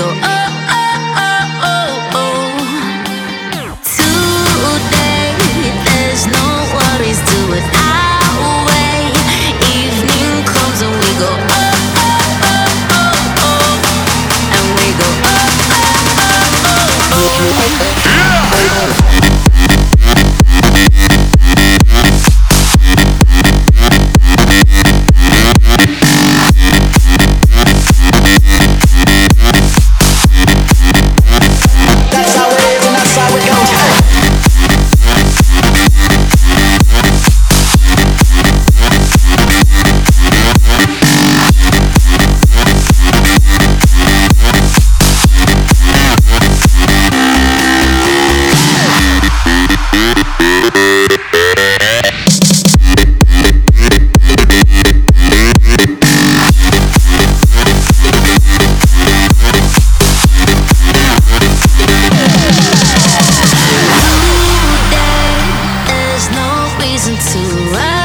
conmigo. Oh. reason to run.